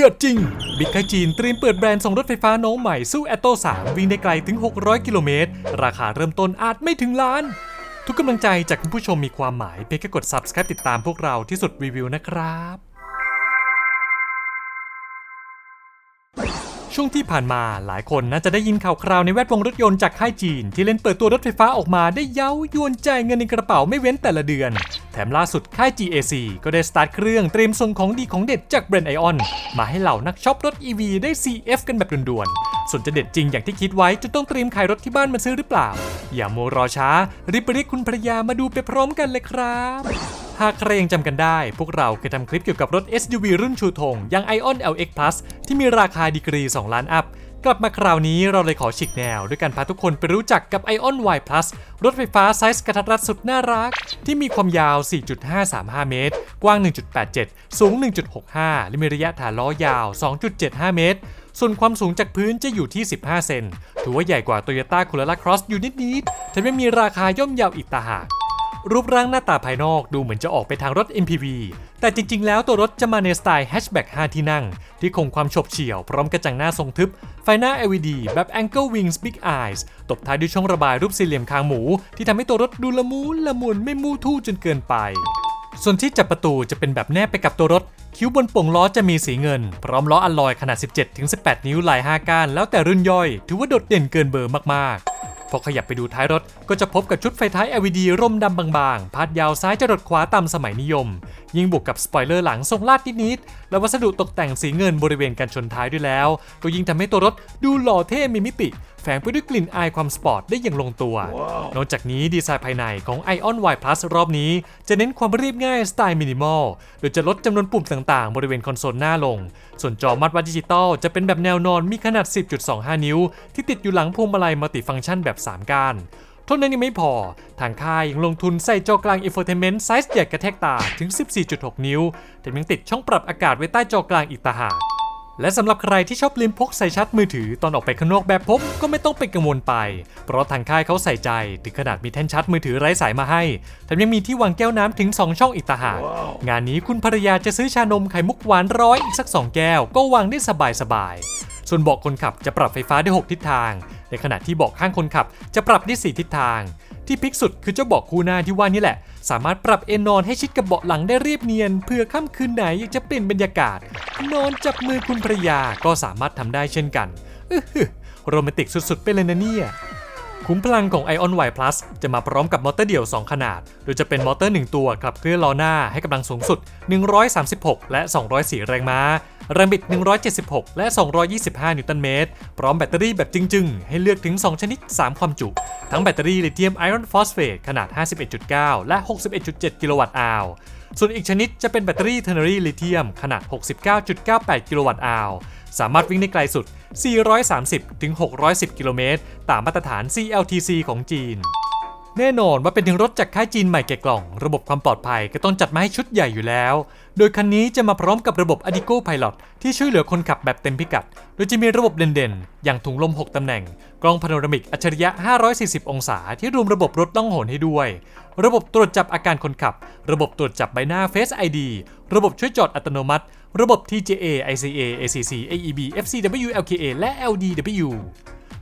ดือดจริง บิ๊กไคจีนเตรียมเปิดแบรนด์ส่งรถไฟฟ้าน้องใหม่สู้แอตโต3วิ่งได้ไกลถึง 600 กิโลเมตร ราคาเริ่มต้นอาจไม่ถึงล้าน ทุกกำลังใจจากคุณผู้ชมมีความหมายเพียงแค่กด subscribe ติดตามพวกเราที่สุดรีวิวนะครับ ช่วงที่ผ่านมาหลายคนน่าจะได้ยินข่าวคราวในแวดวงรถยนต์จากค่ายจีน ที่เล่นเปิดตัวรถไฟฟ้าออกมาได้เย้ายวนใจเงินในกระเป๋าไม่เว้นแต่ละเดือน แถมล่าสุดค่าย GAC ก็ได้สตาร์ทเครื่องเตรียมส่งของดีของเด็ดจากแบรนด์ไอออนมาให้เหล่านักช็อปรถ EV ได้ CF กันแบบด่วนๆส่วนจะเด็ดจริงอย่างที่คิดไว้จนต้องเตรียมขายรถที่บ้านมาซื้อหรือเปล่า อย่าโมรอช้ารีบไปเรียกคุณภรรยามาดูไปพร้อมกันเลยครับ หากใครยังจำกันได้ พวกเราเคยทำคลิปเกี่ยวกับรถ SUV รุ่นชูธงอย่าง Ion LX Plus ที่มีราคาดีกรี 2 ล้านอัพ กลับมาคราวนี้เราเลยขอฉีกแนว ด้วยการพาทุกคนไปรู้จักกับ Ion Y Plus รถไฟฟ้าไซส์กระทัดรัดสุดน่ารัก ที่มีความยาว 4.535 เมตร กว้าง 1.87 สูง 1.65 และมีระยะฐานล้อยาว 2.75 เมตรส่วนความสูงจากพื้นจะอยู่ที่ 15 เซน ถือว่าใหญ่กว่า Toyota Corolla Cross อยู่นิดๆแถมยังมีราคาย่อมเยาอีกต่างหาก รูปร่างหน้าตาภายนอกดูเหมือนจะออกไปทางรถ MPV แต่จริงๆ แล้วตัวรถจะมาในสไตล์แฮชแบ็ก5ที่นั่ง ที่คงความโฉบเฉี่ยวพร้อมกระจังหน้าทรงทึบ ไฟหน้า LED แบบ Angle Wings Big Eyes ตบท้ายด้วยช่องระบายรูปสี่เหลี่ยมคางหมู ที่ทำให้ตัวรถดูละมุนละมุนไม่มูทู่จนเกินไป ส่วนที่จับประตูจะเป็นแบบแนบไปกับตัวรถ คิ้วบนป่งล้อจะมีสีเงิน พร้อมล้ออัลลอยขนาด 17-18 นิ้วลาย5ก้านแล้วแต่รุ่นย่อย ถือว่าโดดเด่นเกินเบอร์มากๆ พอขยับไปดูท้ายรถก็จะพบกับชุดไฟท้าย LED ร่มดำบางๆ พาดยาวซ้ายจรดขวาตามสมัยนิยม ยิ่งบวกกับสปอยเลอร์หลังทรงลาดนิดๆ และวัสดุตกแต่งสีเงินบริเวณกันชนท้ายด้วยแล้ว ก็ยิ่งทำให้ตัวรถดูหล่อเท่มีมิติ แฝงไปด้วยกลิ่นอายความสปอร์ตได้อย่างลงตัวนอกจากนี้ดีไซน์ภายในของ Aion Y Plus รอบนี้ จะเน้นความเรียบง่ายสไตล์มินิมอล โดยจะลดจำนวนปุ่มต่างๆ บริเวณคอนโซลหน้าลง ส่วนจอมาตรวัดดิจิตอลจะเป็นแบบแนวนอนมีขนาด 10.25 นิ้ว ที่ติดอยู่หลังพวงมาลัยมัลติฟังก์ชันแบบ 3 ก้านเท่านั้นยังไม่พอ ทางค่ายยังลงทุนใส่จอกลาง infotainment ไซส์ใหญ่กระแทกตาถึง 14.6 นิ้ว แต่ยังติดช่องปรับอากาศไว้ใต้จอกลางอีกต่างหาก และสำหรับใครที่ชอบลืมพกใส่ชาร์จมือถือตอนออกไปข้างนอกแบบพกก็ไม่ต้องเป็นกังวลไป เพราะทางค่ายเขาใส่ใจถึงขนาดมีแท่นชาร์จมือถือไร้สายมาให้แถมยังมีที่วางแก้วน้ำถึง 2 ช่องอีกต่างหากงานนี้คุณภรรยาจะซื้อชานมไข่มุกหวานร้อยอีกสัก 2 แก้ว ก็วางได้สบายๆส่วนเบาะคนขับจะปรับไฟฟ้าได้ 6 ทิศทาง ในขณะที่เบาะข้างคนขับจะปรับได้ 4 ทิศทาง ที่พลิกสุดคือเจ้าเบาะคู่หน้าที่ว่านี่แหละ สามารถปรับเอนนอนให้ชิดกับเบาะหลังได้เรียบเนียนเพื่อค่ำคืนไหนอยากจะเปลี่ยนบรรยากาศ นอนจับมือคุณภรรยาก็สามารถทำได้เช่นกันอื้อหือโรแมนติกสุดๆ ไปเลยนะเนี่ยคุ้มพลังของ Ion Y Plus จะมาพร้อมกับมอเตอร์เดี่ยว 2 ขนาด โดยจะเป็นมอเตอร์ 1 ตัวขับเคลื่อนล้อหน้าให้กำลังสูงสุด 136 และ 204 แรงม้า แรงบิด176 และ 225 นิวตันเมตร พร้อมแบตเตอรี่แบบจึงๆ ให้เลือกถึง 2 ชนิด 3 ความจุ ทั้งแบตเตอรี่ lithium iron phosphate ขนาด 51.9 และ 61.7 kilowatt hour ส่วนอีกชนิดจะเป็นแบตเตอรี่ ternary lithium ขนาด 69.98 kilowatt hour สามารถวิ่งได้ไกลสุด 430ถึง610 กิโลเมตร ตามมาตรฐาน CLTC ของจีน แน่นอนว่าเป็นถึงรถจากค่ายจีนใหม่แกะกล่อง ระบบความปลอดภัยก็ต้องจัดมาให้ชุดใหญ่อยู่แล้ว โดยคันนี้จะมาพร้อมกับระบบ ADiGO Pilot ที่ช่วยเหลือคนขับแบบเต็มพิกัด โดยจะมีระบบเด่นๆ อย่างถุงลม 6 ตำแหน่ง กล้องพาโนรามิกอัจฉริยะ 540 องศา ที่รวมระบบรถต้องหนให้ด้วย ระบบตรวจจับอาการคนขับ ระบบตรวจจับใบหน้า Face ID ระบบช่วยจอดอัตโนมัติ ระบบ TJA ICA ACC AEB FCW LKA และ LDW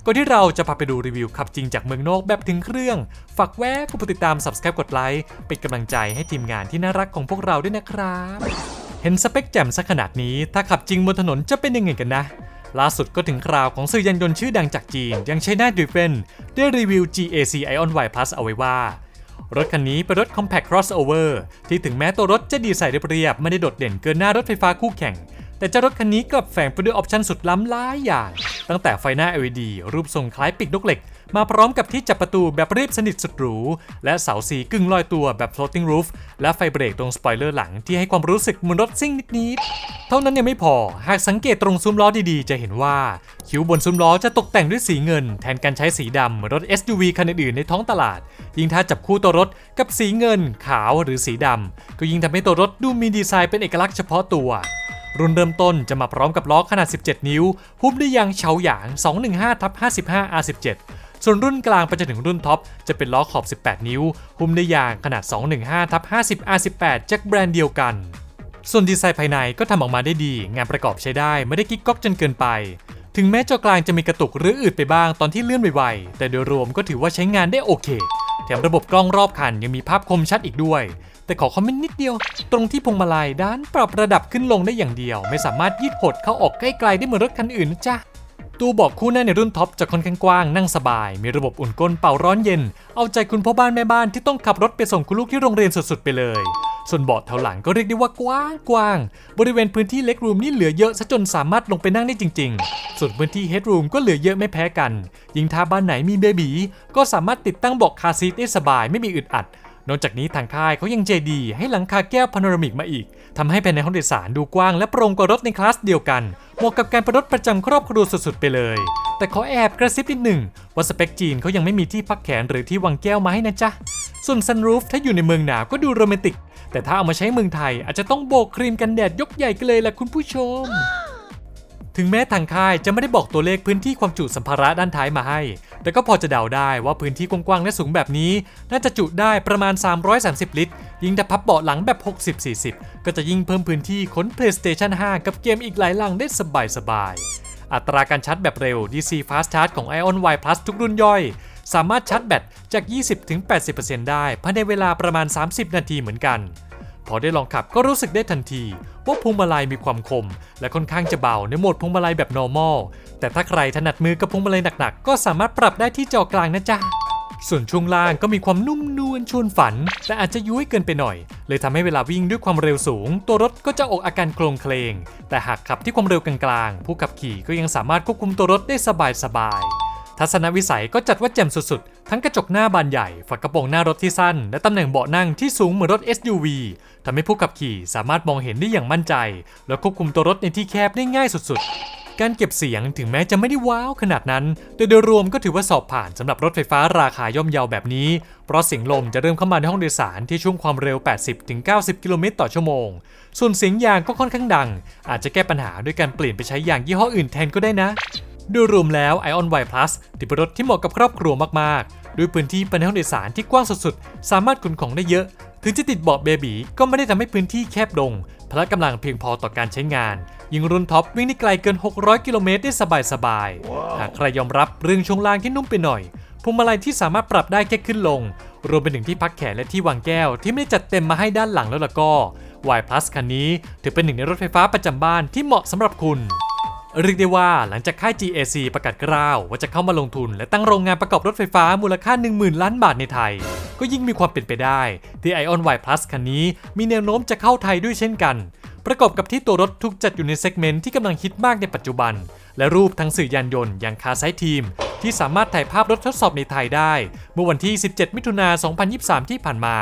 ก่อนที่เราจะพาไปดูรีวิวขับจริงจากเมืองนอกแบบถึงเครื่อง ฝากแวะกดติดตาม Subscribe กดไลค์เป็นกำลังใจให้ทีมงานที่น่ารักของพวกเราด้วยนะครับ เห็นสเปคแจ่มซะขนาดนี้ ถ้าขับจริงบนถนนจะเป็นยังไงกันนะ ล่าสุดก็ถึงคราวของสื่อยานยนต์ชื่อดังจากจีนอย่าง China Driven ได้รีวิว GAC Ion Y Plus เอาไว้ว่า รถคันนี้เป็นรถ Compact Crossover ที่ถึงแม้ตัวรถจะดีไซน์เรียบๆไม่ได้โดดเด่นเกินหน้ารถไฟฟ้าคู่แข่ง แต่เจ้ารถคันนี้กลับแฝงไปด้วยออปชันสุดล้ำหลายอย่าง ตั้งแต่ไฟหน้า LED รูปทรงคล้ายปีกนกเหล็ก มาพร้อมกับที่จับประตูแบบรีบสนิทสุดหรู และเสา C กึ่งลอยตัวแบบ floating roof และไฟเบรกตรงสปอยเลอร์หลังที่ให้ความรู้สึกเหมือนรถซิ่งนิดๆ เท่านั้นยังไม่พอ หากสังเกตตรงซุ้มล้อดีๆ จะเห็นว่า คิ้วบนซุ้มล้อจะตกแต่งด้วยสีเงิน แทนการใช้สีดำเหมือนรถ SUV คันอื่นๆในท้องตลาด ยิ่งถ้าจับคู่ตัวรถกับสีเงิน ขาวหรือสีดำก็ยิ่งทำให้ตัวรถดูมีดีไซน์เป็นเอกลักษณ์เฉพาะตัวรุ่นเริ่มต้นจะมาพร้อมกับล้อขนาด 17 นิ้ว หุ้มด้วยยางเฉาหยาง 215 ทับ 55 R17 ส่วนรุ่นกลางไปจนถึงรุ่นท็อปจะเป็นล้อขอบ 18 นิ้ว หุ้มด้วยยางขนาด 215ทับ50 R18 จากแบรนด์เดียวกัน ส่วนดีไซน์ภายในก็ทำออกมาได้ดี งานประกอบใช้ได้ไม่ได้กิ๊กก๊อกจนเกินไป ถึงแม้จอกลางจะมีกระตุกหรืออืดไปบ้างตอนที่เลื่อนไวๆแต่โดยรวมก็ถือว่าใช้งานได้โอเคแถมระบบกล้องรอบคันยังมีภาพคมชัดอีกด้วย แต่ขอคอมเมนต์นิดเดียว ตรงที่พวงมาลัยด้านปรับระดับขึ้นลงได้อย่างเดียว ไม่สามารถยืดหดเข้าออกใกล้ๆได้เหมือนรถคันอื่นนะจ๊ะ ตัวเบาะคู่หน้าในรุ่น top จะค่อนข้างกว้างนั่งสบาย มีระบบอุ่นก้นเป่าร้อนเย็น เอาใจคุณพ่อบ้านแม่บ้านที่ต้องขับรถไปส่งคุณลูกที่โรงเรียนสุดๆไปเลย ส่วนเบาะแถวหลังก็เรียกได้ว่ากว้างกว้าง บริเวณพื้นที่ legroom นี่เหลือเยอะซะจนสามารถลงไปนั่งได้จริง ๆ ส่วนพื้นที่ headroom ก็เหลือเยอะไม่แพ้กัน ยิ่งถ้าบ้านไหนมี baby ก็สามารถติดตั้งเบาะ car seat ได้สบายไม่มีอึดอัดนอกจากนี้ทางค่ายเขายังใจดีให้หลังคาแก้ว panoramic มาอีกทำให้ภายในห้องโดยสารดูกว้างและโปร่งกว่ารถในคลาสเดียวกัน เหมาะกับการประดประจำครอบครัวสุดๆไปเลย แต่ขอแอบกระซิบนิดหนึ่งว่าสเปคจีนเขายังไม่มีที่พักแขนหรือที่วางแก้วมาให้นะจ๊ะ ส่วนซันรูฟถ้าอยู่ในเมืองหนาวก็ดูโรแมนติก แต่ถ้าเอามาใช้เมืองไทยอาจจะต้องโบกครีมกันแดดยกใหญ่กันเลยล่ะคุณผู้ชม ถึงแม้ทางค่ายจะไม่ได้บอกตัวเลขพื้นที่ความจุสัมภาระด้านท้ายมาให้ แต่ก็พอจะเดาได้ว่าพื้นที่กว้างๆและสูงแบบนี้ น่าจะจุได้ประมาณ 330 ลิตร ยิ่งถ้าพับเบาะหลังแบบ 60-40 ก็จะยิ่งเพิ่มพื้นที่ขน PlayStation 5 กับเกมอีกหลายลังได้สบายๆ อัตราการชาร์จแบบเร็ว DC Fast Charge ของ Ion Y Plus ทุกรุ่นย่อย สามารถชาร์จแบตจาก 20-80%ได้ภายในเวลาประมาณ 30 นาทีเหมือนกัน พอได้ลองขับก็รู้สึกได้ทันทีว่าพวงมาลัยมีความคม และค่อนข้างจะเบาในโหมดพวงมาลัยแบบ normal แต่ถ้าใครถนัดมือกับพวงมาลัยหนักๆ ก็สามารถปรับได้ที่จอกลางนะจ๊ะ ส่วนช่วงล่างก็มีความนุ่มนวลชวนฝัน แต่อาจจะยุ้ยเกินไปหน่อย เลยทำให้เวลาวิ่งด้วยความเร็วสูง ตัวรถก็จะออกอาการโคลงเคลง แต่หากขับที่ความเร็วกลางๆผู้ขับขี่ก็ยังสามารถควบคุมตัวรถได้สบายๆ ทัศนวิสัยก็จัดว่าแจ่มสุดๆ ทั้งกระจกหน้าบานใหญ่ ฝากระโปรงหน้ารถที่สั้น และตำแหน่งเบาะนั่งที่สูงเหมือนรถ SUV ทำให้ผู้ขับขี่สามารถมองเห็นได้อย่างมั่นใจ และควบคุมตัวรถในที่แคบได้ง่ายสุดๆ การเก็บเสียงถึงแม้จะไม่ได้ว้าวขนาดนั้น แต่โดยรวมก็ถือว่าสอบผ่านสำหรับรถไฟฟ้าราคาย่อมเยาแบบนี้ เพราะเสียงลมจะเริ่มเข้ามาในห้องโดยสารที่ช่วงความเร็ว 80-90 กิโลเมตรต่อชั่วโมง ส่วนเสียงยางก็ค่อนข้างดัง อาจจะแก้ปัญหาด้วยการเปลี่ยนไปใช้ยางยี่ห้ออื่นแทนก็ได้นะ ดยรวมแล้ว Ion Y Plus ถือเป็นรถที่เหมาะกับครอบครัวมากๆ ด้วยพื้นที่ภายในห้องโดยสารที่กว้างสุดๆ สามารถขนของได้เยอะ ถึงจะติดเบาะเบบีก็ไม่ได้ทำให้พื้นที่แคบลง พละกำลังเพียงพอต่อการใช้งาน ยิ่งรุ่นท็อปวิ่งได้ไกลเกิน 600 กิโลเมตรได้สบายๆหากใครยอมรับเรื่องช่วงล่างที่นุ่มไปหน่อยพวงมาลัยที่สามารถปรับได้แค่ขึ้นลง รวมไปถึงที่พักแขนและที่วางแก้วที่ไม่ได้จัดเต็มมาให้ด้านหลังแล้วล่ะก็ Y Plus คันนี้ถือเป็นหนึ่งในรถไฟฟ้าประจำบ้านที่เหมาะสำหรับคุณ เรียกได้ว่าหลังจากค่าย GAC ประกาศกล้าวว่าจะเข้ามาลงทุน และตั้งโรงงานประกอบรถไฟฟ้ามูลค่า 10,000 ล้านบาทในไทย ก็ยิ่งมีความเป็นไปได้ ที่ Ion Y Plus คันนี้มีแนวโน้มจะเข้าไทยด้วยเช่นกัน ประกอบกับที่ตัวรถถูกจัดอยู่ในเซกเมนต์ที่กำลังฮิตมากในปัจจุบัน และรูปทั้งสื่อยานยนต์อย่างคาไซทีม ที่สามารถถ่ายภาพรถทดสอบในไทยได้ เมื่อวันที่ 17 มิถุนายน2023 ที่ผ่านมา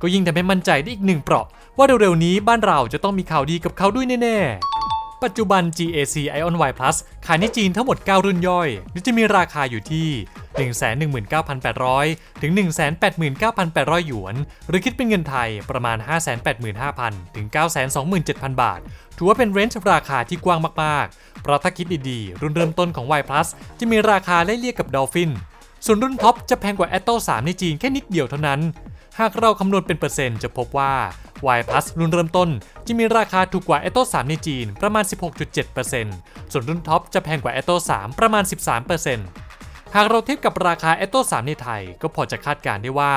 ก็ยิ่งทำให้มั่นใจได้อีกหนึ่งเปราะว่าเร็วๆนี้บ้านเราจะต้องมีข่าวดีกับเขาด้วยแน่ๆ ปัจจุบัน GAC Ion Y Plus ขายในจีนทั้งหมด 9 รุ่นย่อยโดยจะมีราคาอยู่ที่ 119,800 ถึง 189,800 หยวน หรือคิดเป็นเงินไทยประมาณ 585,000 ถึง 927,000 บาท ถือว่าเป็น range ราคาที่กว้างมาก ๆ เพราะถ้าคิดดีๆ รุ่นเริ่มต้นของ Y Plus จะมีราคาไล่เลี่ยกับ Dolphin ส่วนรุ่น top จะแพงกว่า Atto 3 ในจีนแค่นิดเดียวเท่านั้น หากเราคำนวณเป็นเปอร์เซ็นต์จะพบว่า Y Plus รุ่นเริ่มต้น จะมีราคาถูกกว่า Atto 3 ในจีนประมาณ 16.7%ส่วนรุ่น top จะแพงกว่า Atto 3 ประมาณ 13%หากเราเทียบกับราคา Atto 3 ในไทย ก็พอจะคาดการได้ว่า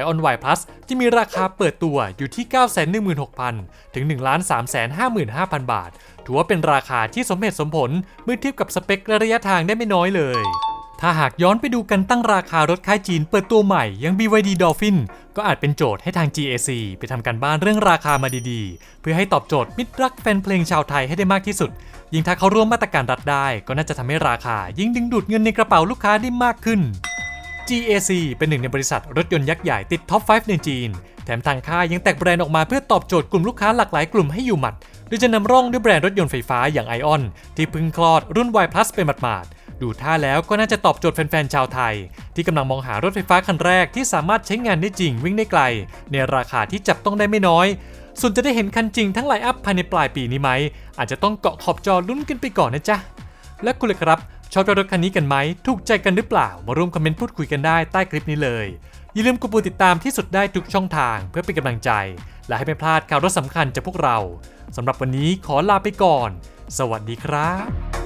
Ion Y Plus จะมีราคาเปิดตัวอยู่ที่ 916,000 ถึง 1,355,000 บาท ถือว่าเป็นราคาที่สมเหตุสมผลเมื่อเทียบกับสเปคและระยะทางได้ไม่น้อยเลย ถ้าหากย้อนไปดูกันตั้งราคารถค่ายจีนเปิดตัวใหม่ยัง BYD Dolphin ก็อาจเป็นโจทย์ให้ทาง GAC ไปทำการบ้านเรื่องราคามาดีๆ เพื่อให้ตอบโจทย์มิตรรักแฟนเพลงชาวไทยให้ได้มากที่สุด ยิ่งถ้าเขาร่วมมาตรการรัฐได้ ก็น่าจะทำให้ราคา ยิ่งดึงดูดเงินในกระเป๋าลูกค้าได้มากขึ้น GAC เป็นหนึ่งในบริษัทรถยนต์ยักษ์ใหญ่ติด top 5 ในจีน แถมทางค่ายยังแตกแบรนด์ออกมาเพื่อตอบโจทย์กลุ่มลูกค้าหลากหลายกลุ่มให้อยู่หมัด โดยจะนำร่องด้วยแบรนด์รถยนต์ไฟฟ้าอย่าง Aion ที่เพิ่งคลอดรุ่น Y Plus ไปหมาดๆ ดูท่าแล้วก็น่าจะตอบโจทย์แฟนๆชาวไทย ที่กำลังมองหารถไฟฟ้าคันแรกที่สามารถใช้งานได้จริงวิ่งได้ไกล ในราคาที่จับต้องได้ไม่น้อย ส่วนจะได้เห็นคันจริงทั้ง lineup ภายในปลายปีนี้ไหม อาจจะต้องเกาะขอบจอลุ้นกันไปก่อนนะจ๊ะ และคุณเลยครับ ชอบเจ้ารถคันนี้กันไหม ถูกใจกันหรือเปล่า มาร่วมคอมเมนต์พูดคุยกันได้ใต้คลิปนี้เลย อย่าลืมกดปุ่มติดตามที่สุดได้ทุกช่องทาง เพื่อเป็นกำลังใจ และให้ไม่พลาดข่าวรถสำคัญจากพวกเราสำหรับวันนี้ขอลาไปก่อน สวัสดีครับ